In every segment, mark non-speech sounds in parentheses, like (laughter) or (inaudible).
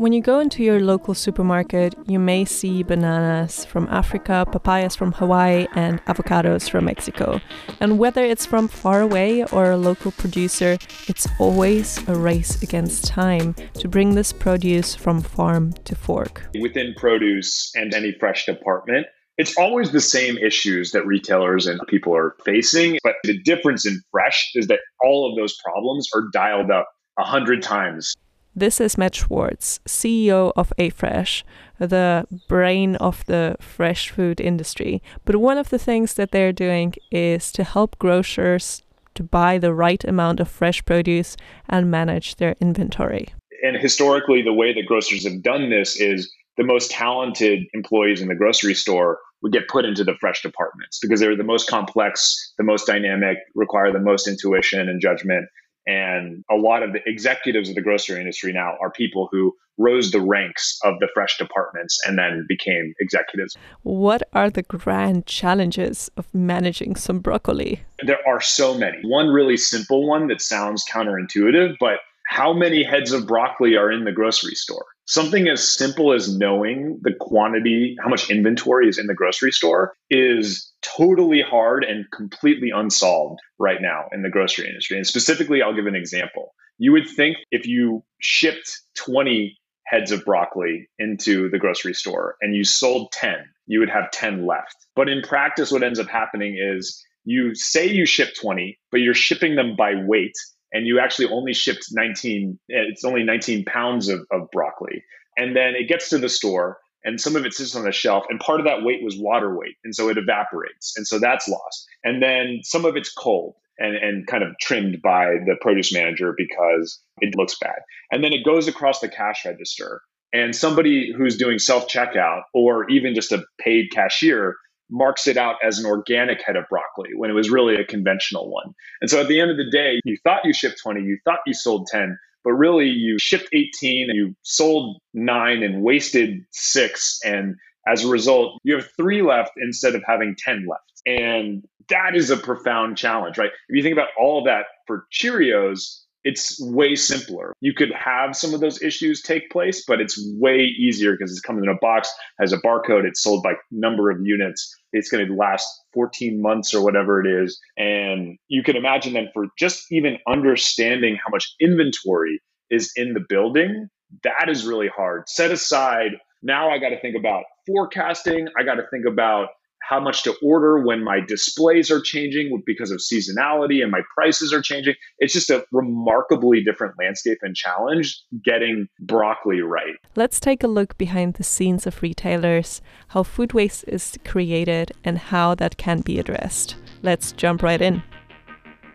When you go into your local supermarket, you may see bananas from Africa, papayas from Hawaii, and avocados from Mexico. And whether it's from far away or a local producer, it's always a race against time to bring this produce from farm to fork. Within produce and any fresh department, it's always the same issues that retailers and people are facing. But the difference in fresh is that all of those problems are dialed up a hundred times. This is Matt Schwartz, CEO of Afresh, the brain of the fresh food industry. But one of the things that they're doing is to help grocers to buy the right amount of fresh produce and manage their inventory. And historically, the way that grocers have done this is the most talented employees in the grocery store would get put into the fresh departments because they're the most complex, the most dynamic, require the most intuition and judgment. And a lot of the executives of the grocery industry now are people who rose the ranks of the fresh departments and then became executives. What are the grand challenges of managing some broccoli? There are so many. One really simple one that sounds counterintuitive, but how many heads of broccoli are in the grocery store? Something as simple as knowing the quantity, how much inventory is in the grocery store is totally hard and completely unsolved right now in the grocery industry. And specifically, I'll give an example. You would think if you shipped 20 heads of broccoli into the grocery store and you sold 10, you would have 10 left. But in practice, what ends up happening is you say you ship 20, but you're shipping them by weight and you actually only shipped 19 it's only 19 pounds of, of broccoli. And then it gets to the store and some of it sits on the shelf and part of that weight was water weight and so it evaporates and so that's lost. And then some of it's cold and, and kind of trimmed by the produce manager because it looks bad. And then it goes across the cash register and somebody who's doing self checkout or even just a paid cashier marks it out as an organic head of broccoli when it was really a conventional one. And so at the end of the day, you thought you shipped 20, you thought you sold 10, but really you shipped 18 and you sold nine and wasted six. And as a result, you have three left instead of having 10 left. And that is a profound challenge, right? If you think about all that for Cheerios, it's way simpler. You could have some of those issues take place, but it's way easier because it's coming in a box, has a barcode, it's sold by number of units. It's going to last 14 months or whatever it is. And you can imagine then for just even understanding how much inventory is in the building, that is really hard. Set aside, now I got to think about forecasting. I got to think about how much to order when my displays are changing because of seasonality and my prices are changing. It's just a remarkably different landscape and challenge getting broccoli right. Let's take a look behind the scenes of retailers, how food waste is created, and how that can be addressed. Let's jump right in.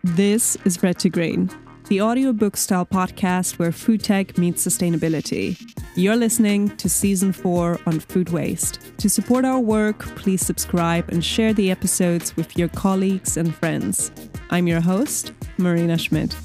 This is Red to Green the audiobook style podcast where food tech meets sustainability. You're listening to season four on food waste. To support our work, please subscribe and share the episodes with your colleagues and friends. I'm your host, Marina Schmidt.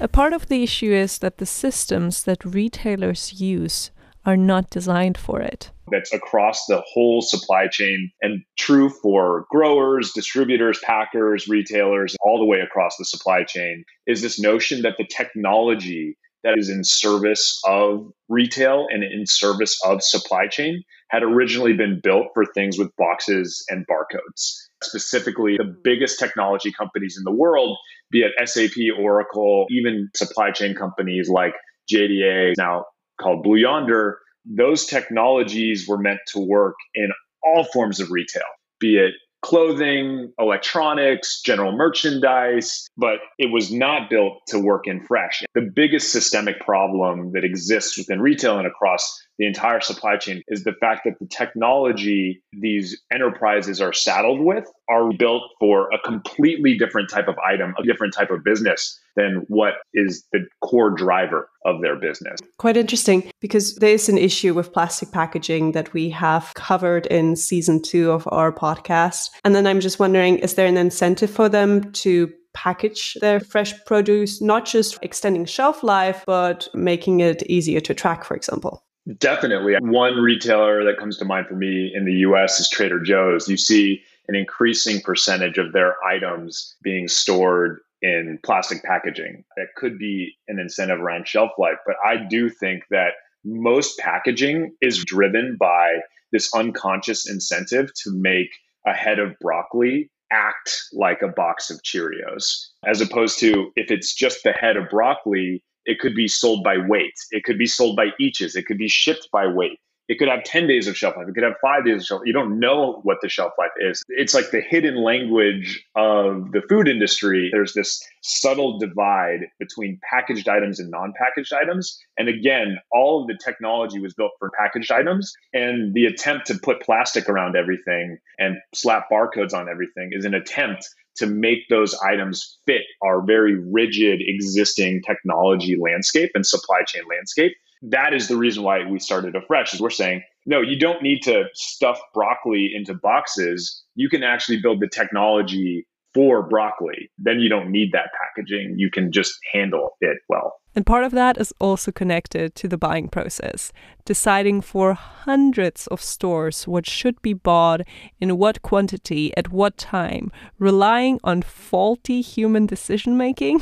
A part of the issue is that the systems that retailers use are not designed for it that's across the whole supply chain and true for growers, distributors, packers, retailers, all the way across the supply chain is this notion that the technology that is in service of retail and in service of supply chain had originally been built for things with boxes and barcodes. Specifically, the biggest technology companies in the world, be it SAP, Oracle, even supply chain companies like JDA, now called Blue Yonder, those technologies were meant to work in all forms of retail, be it clothing, electronics, general merchandise, but it was not built to work in fresh. The biggest systemic problem that exists within retail and across the entire supply chain is the fact that the technology these enterprises are saddled with are built for a completely different type of item, a different type of business than what is the core driver of their business. Quite interesting because there is an issue with plastic packaging that we have covered in season two of our podcast. And then I'm just wondering is there an incentive for them to package their fresh produce, not just extending shelf life, but making it easier to track, for example? Definitely. One retailer that comes to mind for me in the US is Trader Joe's. You see an increasing percentage of their items being stored in plastic packaging. It could be an incentive around shelf life, but I do think that most packaging is driven by this unconscious incentive to make a head of broccoli act like a box of Cheerios, as opposed to if it's just the head of broccoli, it could be sold by weight. It could be sold by eaches. It could be shipped by weight. It could have 10 days of shelf life. It could have five days of shelf life. You don't know what the shelf life is. It's like the hidden language of the food industry. There's this subtle divide between packaged items and non packaged items. And again, all of the technology was built for packaged items. And the attempt to put plastic around everything and slap barcodes on everything is an attempt to make those items fit our very rigid existing technology landscape and supply chain landscape that is the reason why we started afresh is we're saying no you don't need to stuff broccoli into boxes. You can actually build the technology for broccoli then you don't need that packaging you can just handle it well and part of that is also connected to the buying process, deciding for hundreds of stores what should be bought in what quantity at what time, relying on faulty human decision making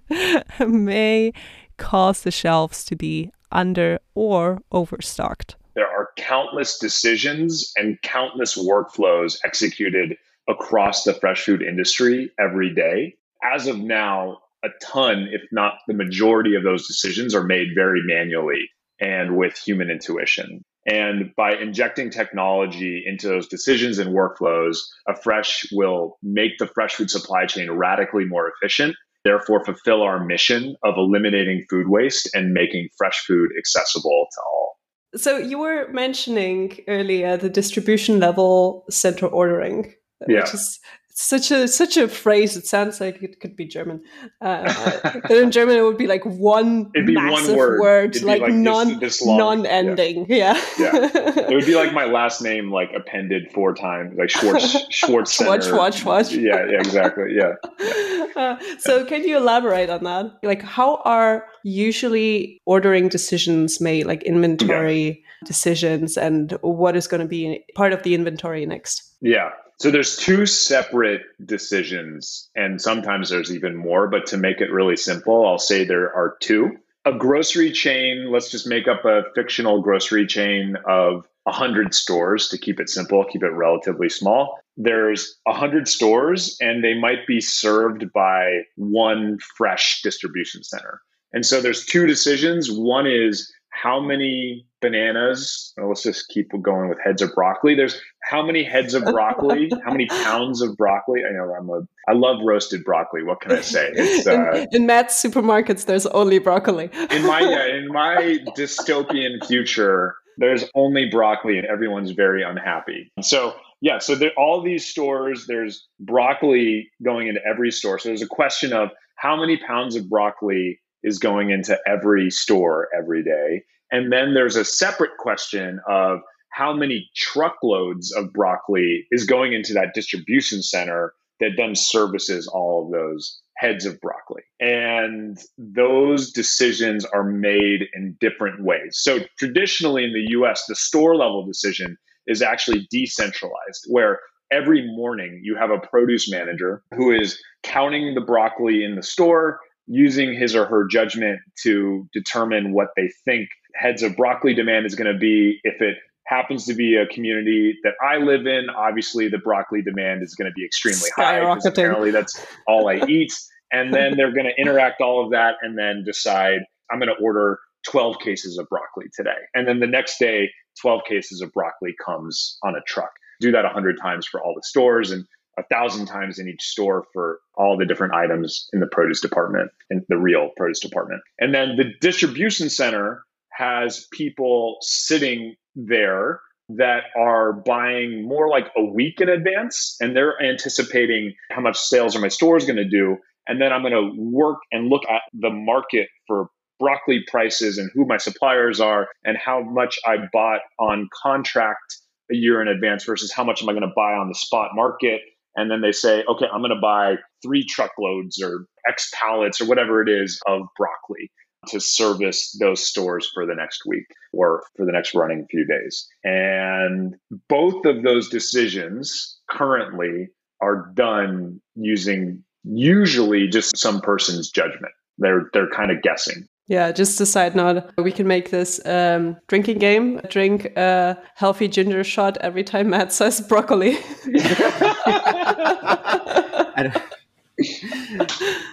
(laughs) may cause the shelves to be under or overstocked. There are countless decisions and countless workflows executed across the fresh food industry every day. As of now, a ton, if not the majority of those decisions, are made very manually and with human intuition. And by injecting technology into those decisions and workflows, Afresh will make the fresh food supply chain radically more efficient therefore fulfill our mission of eliminating food waste and making fresh food accessible to all. So you were mentioning earlier the distribution level center ordering, yeah. which is such a such a phrase. It sounds like it could be German. Uh, (laughs) in German, it would be like one be massive one word, word, like, like, non this, this non-ending. Yeah. yeah. yeah. (laughs) It would be like my last name, like appended four times, like Schwartz (laughs) Schwartz. Schwartz, Schwartz, Schwartz. Yeah, yeah, exactly. Yeah. yeah. Uh, so, can you elaborate on that? Like, how are usually ordering decisions made, like inventory yeah. decisions, and what is going to be part of the inventory next? Yeah. So there's two separate decisions, and sometimes there's even more, but to make it really simple, I'll say there are two. A grocery chain, let's just make up a fictional grocery chain of 100 stores to keep it simple, keep it relatively small. There's 100 stores, and they might be served by one fresh distribution center. And so there's two decisions. One is how many bananas, let's just keep going with heads of broccoli. There's how many heads of broccoli, (laughs) how many pounds of broccoli. I know I'm a, I love roasted broccoli. What can I say? It's, uh, in, in Matt's supermarkets, there's only broccoli. in my, (laughs) yeah, in my dystopian future, there's only broccoli and everyone's very unhappy. So yeah, so there, all these stores, there's broccoli going into every store. So there's a question of how many pounds of broccoli is going into every store every day. And then there's a separate question of how many truckloads of broccoli is going into that distribution center that then services all of those heads of broccoli. And those decisions are made in different ways. So traditionally in the US, the store level decision is actually decentralized, where every morning you have a produce manager who is counting the broccoli in the store using his or her judgment to determine what they think heads of broccoli demand is going to be. If it happens to be a community that I live in, obviously the broccoli demand is going to be extremely high because apparently that's all I eat. And then they're going to interact all of that and then decide I'm going to order 12 cases of broccoli today. And then the next day, 12 cases of broccoli comes on a truck. Do that 100 times for all the stores. And a thousand times in each store for all the different items in the produce department in the real produce department. And then the distribution center has people sitting there that are buying more like a week in advance and they're anticipating how much sales are my store is going to do. And then I'm going to work and look at the market for broccoli prices and who my suppliers are and how much I bought on contract a year in advance versus how much am I going to buy on the spot market and then they say, okay, I'm going to buy three truckloads or X pallets or whatever it is of broccoli to service those stores for the next week or for the next running few days. And both of those decisions currently are done using usually just some person's judgment. They're they're kind of guessing. Yeah, just a side note, we can make this um, drinking game. Drink a healthy ginger shot every time Matt says broccoli. (laughs) (laughs)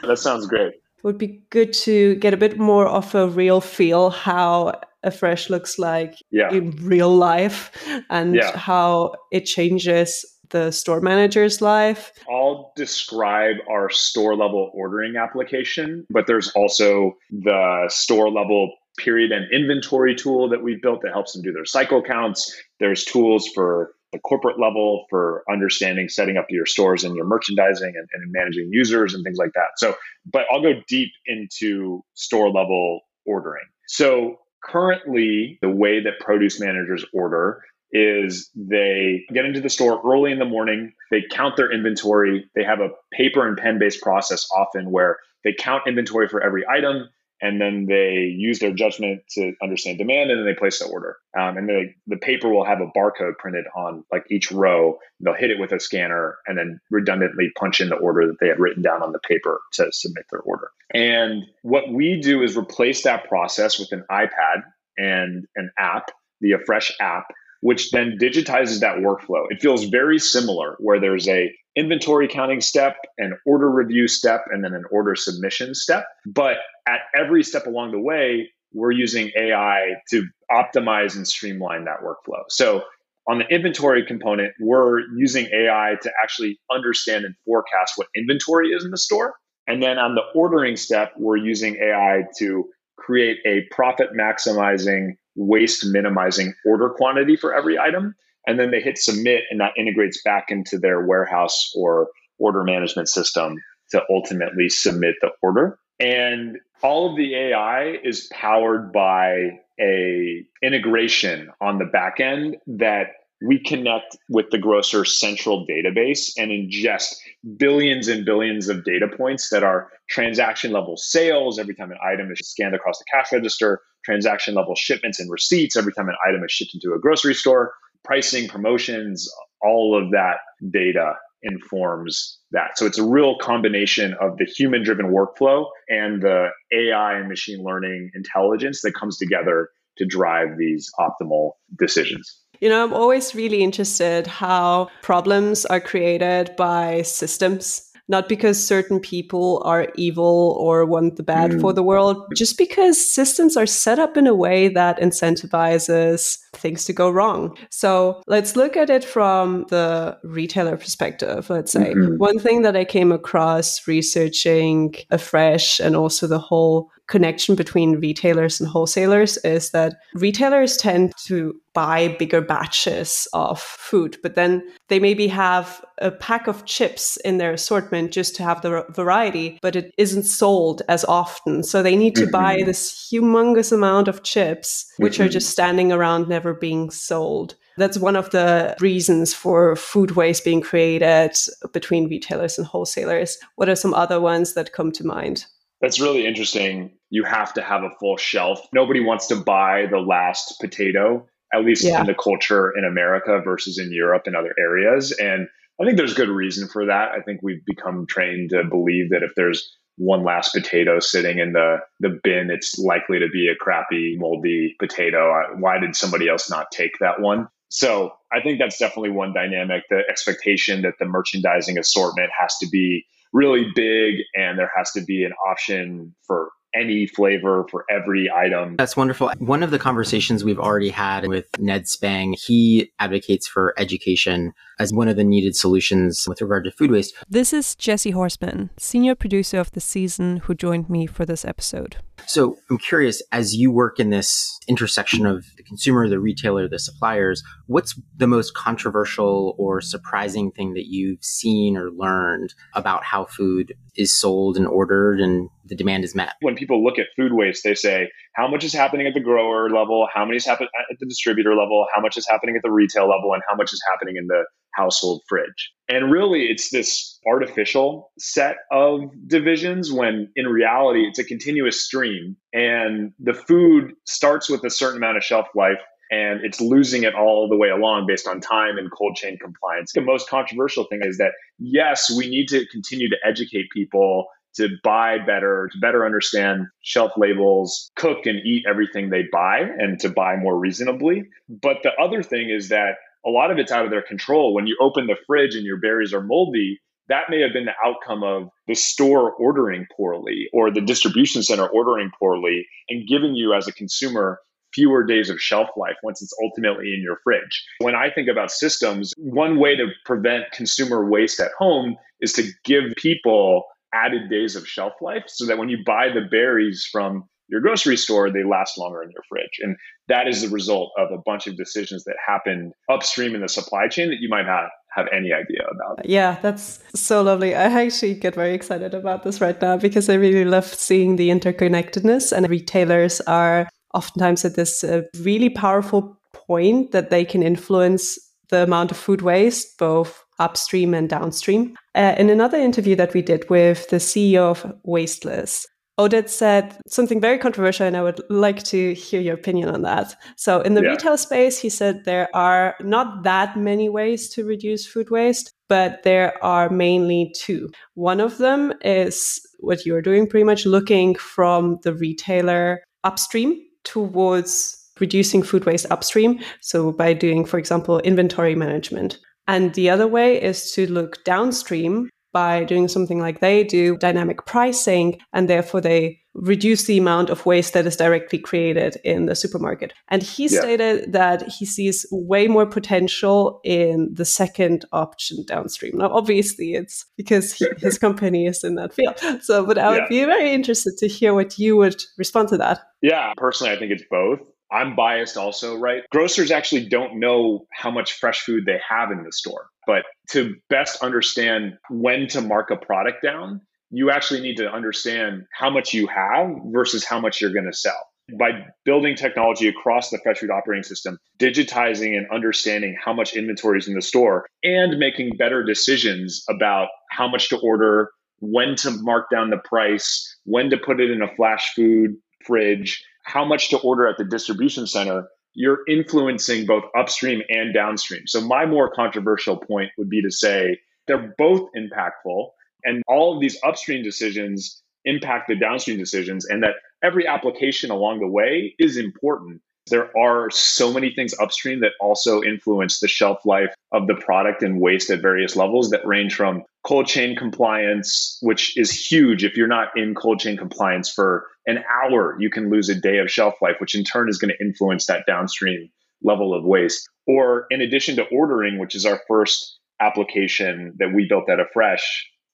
that sounds great. It would be good to get a bit more of a real feel how Afresh looks like yeah. in real life and Yeah. how it changes the store manager's life. I'll describe our store level ordering application, but there's also the store level period and inventory tool that we've built that helps them do their cycle counts. There's tools for the corporate level for understanding setting up your stores and your merchandising and, and managing users and things like that. So, but I'll go deep into store level ordering. So, currently, the way that produce managers order is they get into the store early in the morning, they count their inventory, they have a paper and pen based process often where they count inventory for every item and then they use their judgment to understand demand and then they place the order. Um, and the, the paper will have a barcode printed on like each row. They'll hit it with a scanner and then redundantly punch in the order that they had written down on the paper to submit their order. And what we do is replace that process with an iPad and an app, the Afresh app, which then digitizes that workflow. It feels very similar where there's a inventory counting step, an order review step, and then an order submission step. But at every step along the way, we're using AI to optimize and streamline that workflow. So on the inventory component, we're using AI to actually understand and forecast what inventory is in the store. And then on the ordering step, we're using AI to create a profit maximizing, waste minimizing order quantity for every item. And then they hit submit, and that integrates back into their warehouse or order management system to ultimately submit the order. And all of the AI is powered by a integration on the back end that we connect with the grocer central database and ingest billions and billions of data points that are transaction level sales every time an item is scanned across the cash register, transaction level shipments and receipts every time an item is shipped into a grocery store, pricing, promotions, all of that data informs that. So it's a real combination of the human driven workflow and the AI and machine learning intelligence that comes together to drive these optimal decisions. You know, I'm always really interested how problems are created by systems. Not because certain people are evil or want the bad Mm. for the world, just because systems are set up in a way that incentivizes things to go wrong. So let's look at it from the retailer perspective, let's say. Mhm. One thing that I came across researching Afresh and also the whole connection between retailers and wholesalers is that retailers tend to buy bigger batches of food, but then they maybe have a pack of chips in their assortment just to have the variety, but it isn't sold as often. So they need to buy Mhm. this humongous amount of chips, which are Mhm. just standing around never being sold. That's one of the reasons for food waste being created between retailers and wholesalers. What are some other ones that come to mind? That's really interesting. You have to have a full shelf. Nobody wants to buy the last potato, at least Yeah. in the culture in America versus in Europe and other areas. And I think there's good reason for that. I think we've become trained to believe that if there's one last potato sitting in the, the bin, it's likely to be a crappy, moldy potato. Why did somebody else not take that one? So I think that's definitely one dynamic the expectation that the merchandising assortment has to be really big and there has to be an option for any flavor for every item. That's wonderful. One of the conversations we've already had with Ned Spang, he advocates for education as one of the needed solutions with regard to food waste. This is Jesse Horseman, senior producer of the season, who joined me for this episode. So I'm curious, as you work in this intersection of the consumer, the retailer, the suppliers, what's the most controversial or surprising thing that you've seen or learned about how food is sold and ordered and the demand is met? When people look at food waste, they say, how much is happening at the grower level? How many is happening uh, at the distributor level? How much is happening at the retail level? And how much is happening in the household fridge? And really, it's this artificial set of divisions when in reality, it's a continuous stream. And the food starts with a certain amount of shelf life. and it's losing it all the way along based on time and cold chain compliance. The most controversial thing is that yes, we need to continue to educate people to buy better, to better understand shelf labels, cook and eat everything they buy, and to buy more reasonably. But the other thing is that a lot of it's out of their control. When you open the fridge and your berries are moldy, that may have been the outcome of the store ordering poorly or the distribution center ordering poorly and giving you as a consumer fewer days of shelf life once it's ultimately in your fridge. When I think about systems, one way to prevent consumer waste at home is to give people added days of shelf life so that when you buy the berries from your grocery store, they last longer in your fridge. And that is the result of a bunch of decisions that happened upstream in the supply chain that you might not have any idea about. Yeah, that's so lovely. I actually get very excited about this right now because I really love seeing the interconnectedness, and retailers are oftentimes at this uh, really powerful point that they can influence the amount of food waste, both upstream and downstream. Uh, in another interview that we did with the CEO of Wasteless, Oded said something very controversial, and I would like to hear your opinion on that. So, in the yeah. retail space, he said there are not that many ways to reduce food waste, but there are mainly two. One of them is what you're doing, pretty much looking from the retailer upstream towards reducing food waste upstream. So, by doing, for example, inventory management. And the other way is to look downstream by doing something like they do, dynamic pricing, and therefore they reduce the amount of waste that is directly created in the supermarket. And he yeah. stated that he sees way more potential in the second option downstream. Now, obviously, it's because he, his (laughs) company is in that field. So, but I would yeah. be very interested to hear what you would respond to that. Yeah, personally, I think it's both. I'm biased also, right? Grocers actually don't know how much fresh food they have in the store. But to best understand when to mark a product down, you actually need to understand how much you have versus how much you're going to sell. By building technology across the fresh food operating system, digitizing and understanding how much inventory is in the store, and making better decisions about how much to order, when to mark down the price, when to put it in a Flashfood fridge, how much to order at the distribution center, you're influencing both upstream and downstream. So, my more controversial point would be to say they're both impactful, and all of these upstream decisions impact the downstream decisions, and that every application along the way is important there are so many things upstream that also influence the shelf life of the product and waste at various levels that range from cold chain compliance, which is huge. If you're not in cold chain compliance for an hour, you can lose a day of shelf life, which in turn is going to influence that downstream level of waste. Or in addition to ordering, which is our first application that we built at Afresh,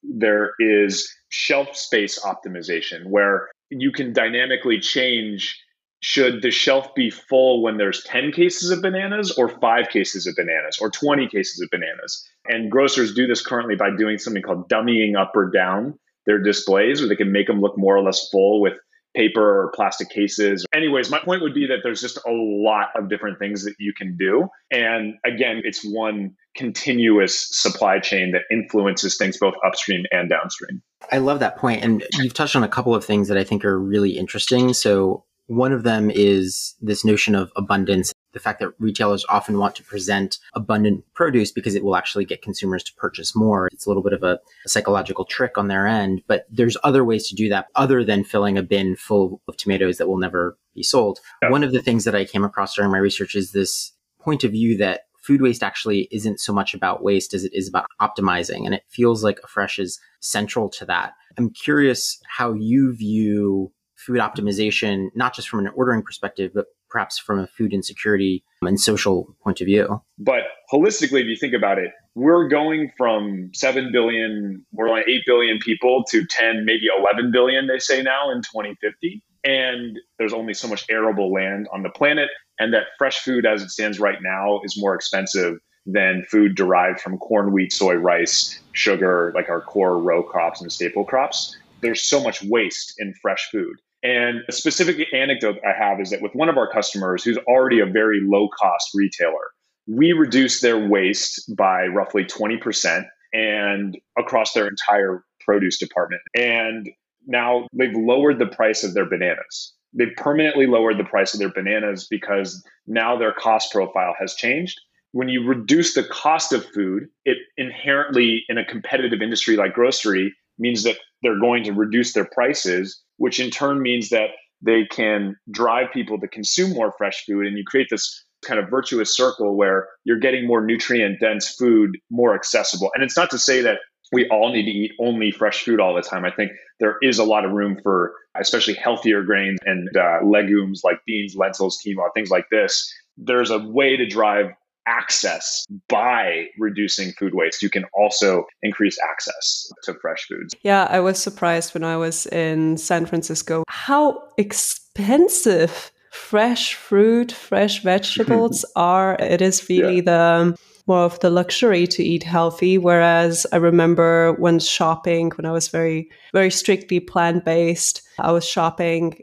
there is shelf space optimization where you can dynamically change should the shelf be full when there's 10 cases of bananas or five cases of bananas or 20 cases of bananas? And grocers do this currently by doing something called dummying up or down their displays, where they can make them look more or less full with paper or plastic cases. Anyways, my point would be that there's just a lot of different things that you can do. And again, it's one continuous supply chain that influences things both upstream and downstream. I love that point. And you've touched on a couple of things that I think are really interesting. So one of them is this notion of abundance, the fact that retailers often want to present abundant produce because it will actually get consumers to purchase more. It's a little bit of a, a, psychological trick on their end, but there's other ways to do that other than filling a bin full of tomatoes that will never be sold. Yeah. One of the things that I came across during my research is this point of view that food waste actually isn't so much about waste as it is about optimizing. And it feels like Afresh is central to that. I'm curious how you view food optimization, not just from an ordering perspective, but perhaps from a food insecurity and social point of view. But holistically, if you think about it, we're going from 7 billion, we're only 8 billion people to 10, maybe 11 billion, they say now in 2050. And there's only so much arable land on the planet. And that fresh food, as it stands right now, is more expensive than food derived from corn, wheat, soy, rice, sugar, like our core row crops and staple crops. There's so much waste in fresh food. And a specific anecdote I have is that with one of our customers who's already a very low cost retailer, we reduced their waste by roughly 20% and across their entire produce department. And now they've lowered the price of their bananas. they've permanently lowered the price of their bananas because now their cost profile has changed. When you reduce the cost of food, it inherently, in a competitive industry like grocery, means that they're going to reduce their prices, which in turn means that they can drive people to consume more fresh food. And you create this kind of virtuous circle where you're getting more nutrient dense food more accessible. And it's not to say that we all need to eat only fresh food all the time. I think there is a lot of room for especially healthier grains and uh, legumes like beans, lentils, quinoa, things like this. There's a way to drive access by reducing food waste. You can also increase access to fresh foods. Yeah, I was surprised when I was in San Francisco how expensive fresh fruit, fresh vegetables (laughs) are. It is really yeah. the more of the luxury to eat healthy. Whereas I remember when shopping, when I was very, very strictly plant based, I was shopping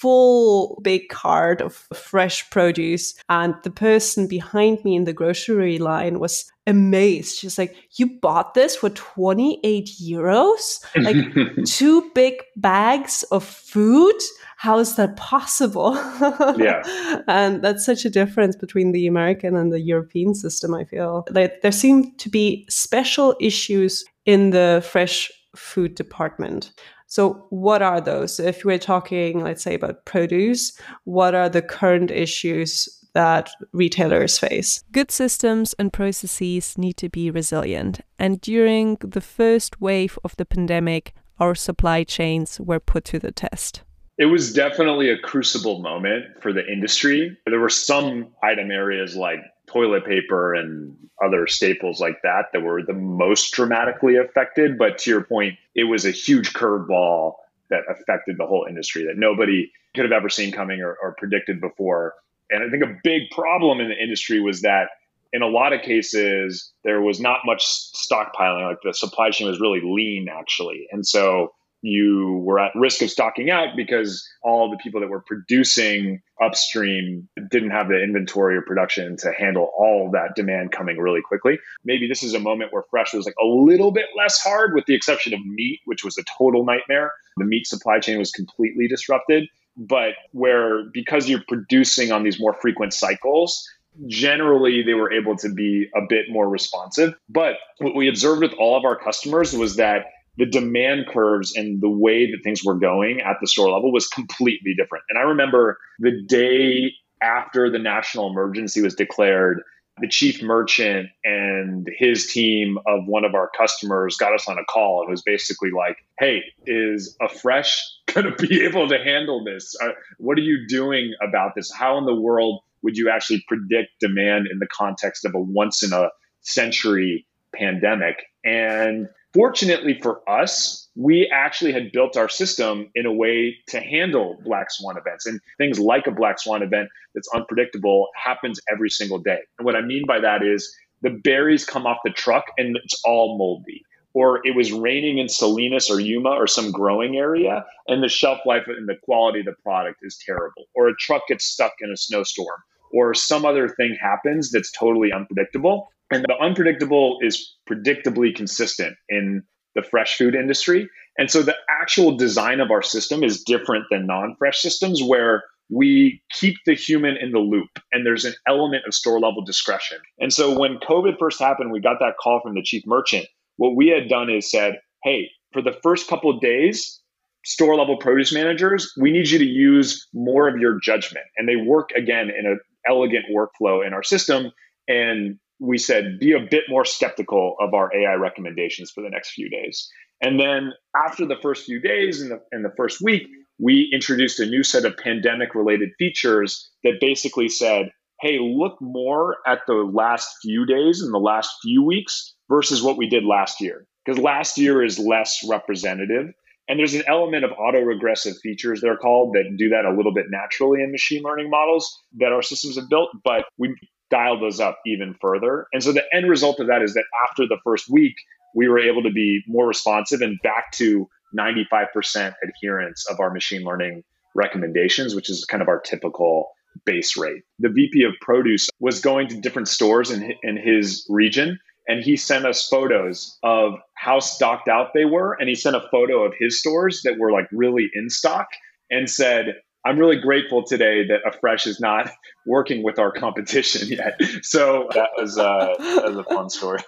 full big cart of fresh produce. And the person behind me in the grocery line was amazed. She's like, You bought this for 28 euros? Like (laughs) two big bags of food? how is that possible? (laughs) yeah. And that's such a difference between the American and the European system, I feel. Like there seem to be special issues in the fresh food department. So, what are those? If we're talking, let's say, about produce, what are the current issues that retailers face? Good systems and processes need to be resilient. And during the first wave of the pandemic, our supply chains were put to the test. It was definitely a crucible moment for the industry. There were some item areas like toilet paper and other staples like that that were the most dramatically affected. But to your point, it was a huge curveball that affected the whole industry that nobody could have ever seen coming or, or predicted before. And I think a big problem in the industry was that in a lot of cases, there was not much stockpiling. Like the supply chain was really lean, actually. And so you were at risk of stocking out because all the people that were producing upstream didn't have the inventory or production to handle all that demand coming really quickly. Maybe this is a moment where fresh was like a little bit less hard, with the exception of meat, which was a total nightmare. The meat supply chain was completely disrupted. But where because you're producing on these more frequent cycles, generally they were able to be a bit more responsive. But what we observed with all of our customers was that the demand curves and the way that things were going at the store level was completely different. And I remember the day after the national emergency was declared, the chief merchant and his team of one of our customers got us on a call and was basically like, Hey, is Afresh (laughs) going to be able to handle this? Uh, what are you doing about this? How in the world would you actually predict demand in the context of a once in a century pandemic? And Fortunately for us, we actually had built our system in a way to handle black swan events and things like a black swan event that's unpredictable happens every single day. And what I mean by that is the berries come off the truck and it's all moldy. Or it was raining in Salinas or Yuma or some growing area, and the shelf life and the quality of the product is terrible. Or a truck gets stuck in a snowstorm, or some other thing happens that's totally unpredictable. And the unpredictable is predictably consistent in the fresh food industry. And so the actual design of our system is different than non fresh systems where we keep the human in the loop and there's an element of store level discretion. And so when COVID first happened, we got that call from the chief merchant. What we had done is said, hey, for the first couple of days, store level produce managers, we need you to use more of your judgment. And they work again in an elegant workflow in our system. And we said be a bit more skeptical of our AI recommendations for the next few days. And then after the first few days and the, in the first week, we introduced a new set of pandemic related features that basically said, hey, look more at the last few days and the last few weeks versus what we did last year. Because last year is less representative. And there's an element of auto-regressive features, they're called, that do that a little bit naturally in machine learning models that our systems have built. But we dial those up even further. And so the end result of that is that after the first week, we were able to be more responsive and back to 95% adherence of our machine learning recommendations, which is kind of our typical base rate. The VP of produce was going to different stores in, in his region and he sent us photos of how stocked out they were and he sent a photo of his stores that were like really in stock and said I'm really grateful today that Afresh is not (laughs) working with our competition (laughs) yet. So that was, uh, that was a fun story.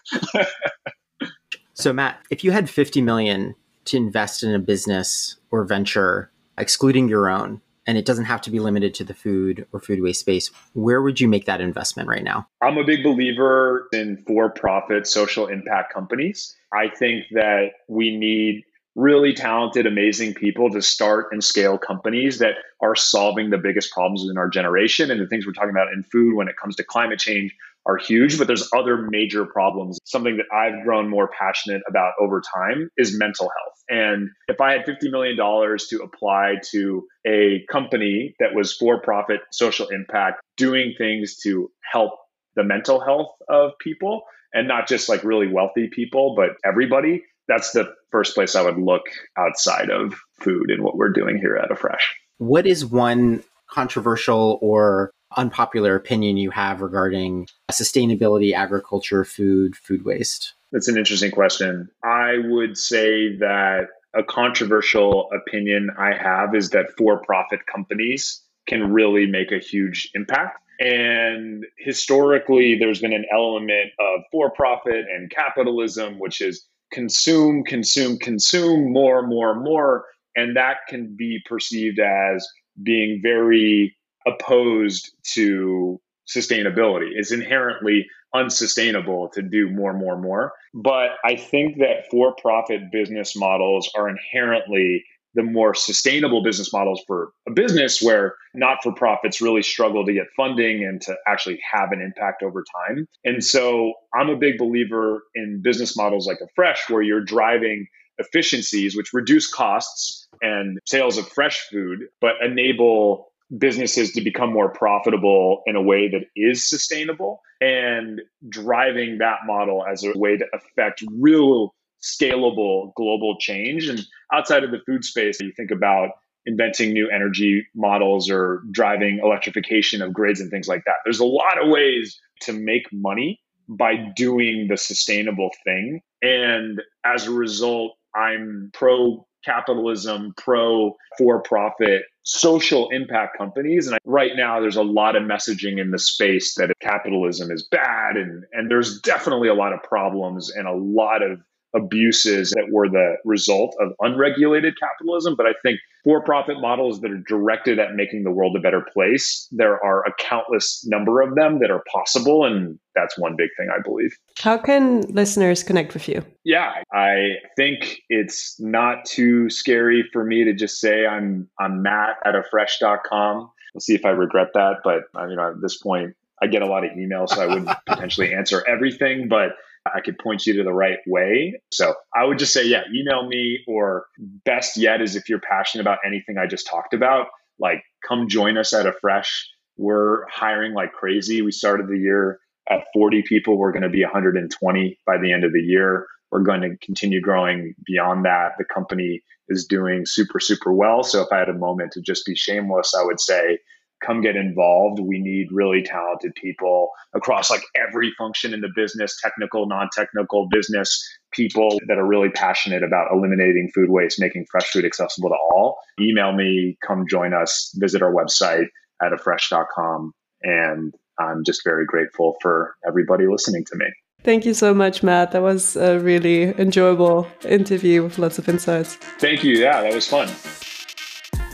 (laughs) so Matt, if you had 50 million to invest in a business or venture, excluding your own, and it doesn't have to be limited to the food or food waste space, where would you make that investment right now? I'm a big believer in for profit social impact companies. I think that we need really talented, amazing people to start and scale companies that are solving the biggest problems in our generation. And the things we're talking about in food when it comes to climate change are huge, but there's other major problems. Something that I've grown more passionate about over time is mental health. And if I had $50 million to apply to a company that was for profit, social impact, doing things to help the mental health of people, and not just like really wealthy people, but everybody, that's the first place I would look outside of food and what we're doing here at Afresh. What is one controversial or unpopular opinion you have regarding sustainability, agriculture, food, food waste? That's an interesting question. I would say that a controversial opinion I have is that for profit companies can really make a huge impact. And historically, there's been an element of for profit and capitalism, which is consume, consume, consume more, more, more. And that can be perceived as being very opposed to sustainability. It's inherently unsustainable to do more, more, more. But I think that for profit business models are inherently the more sustainable business models for a business where not for profits really struggle to get funding and to actually have an impact over time. And so I'm a big believer in business models like Afresh, where you're driving efficiencies, which reduce costs and sales of fresh food, but enable businesses to become more profitable in a way that is sustainable and driving that model as a way to affect real scalable global change. And outside of the food space, you think about inventing new energy models or driving electrification of grids and things like that. There's a lot of ways to make money by doing the sustainable thing. And as a result, I'm pro capitalism, pro for profit social impact companies. And right now, there's a lot of messaging in the space that capitalism is bad. And, and there's definitely a lot of problems and a lot of abuses that were the result of unregulated capitalism. But I think for profit models that are directed at making the world a better place, there are a countless number of them that are possible. And that's one big thing I believe. How can listeners connect with you? Yeah, I think it's not too scary for me to just say I'm I'm Matt at afresh.com. We'll see if I regret that. But you know, at this point, I get a lot of emails, so I wouldn't (laughs) potentially answer everything. But I could point you to the right way. So I would just say, yeah, email me, or best yet is if you're passionate about anything I just talked about, like come join us at Afresh. We're hiring like crazy. We started the year at 40 people. We're going to be 120 by the end of the year. We're going to continue growing beyond that. The company is doing super, super well. So if I had a moment to just be shameless, I would say come get involved. We need really talented people across like every function in the business, technical, non-technical business people that are really passionate about eliminating food waste, making fresh food accessible to all. Email me, come join us, visit our website at afresh.com. And I'm just very grateful for everybody listening to me. Thank you so much, Matt. That was a really enjoyable interview with lots of insights. Thank you. Yeah, that was fun.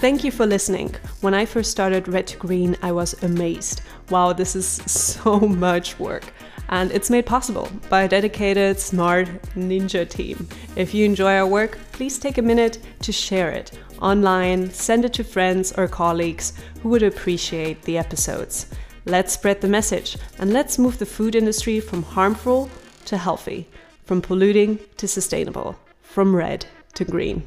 Thank you for listening. When I first started Red to Green, I was amazed. Wow, this is (laughs) so much work. And it's made possible by a dedicated, smart ninja team. If you enjoy our work, please take a minute to share it online, send it to friends or colleagues who would appreciate the episodes. Let's spread the message and let's move the food industry from harmful to healthy, from polluting to sustainable, from red to green.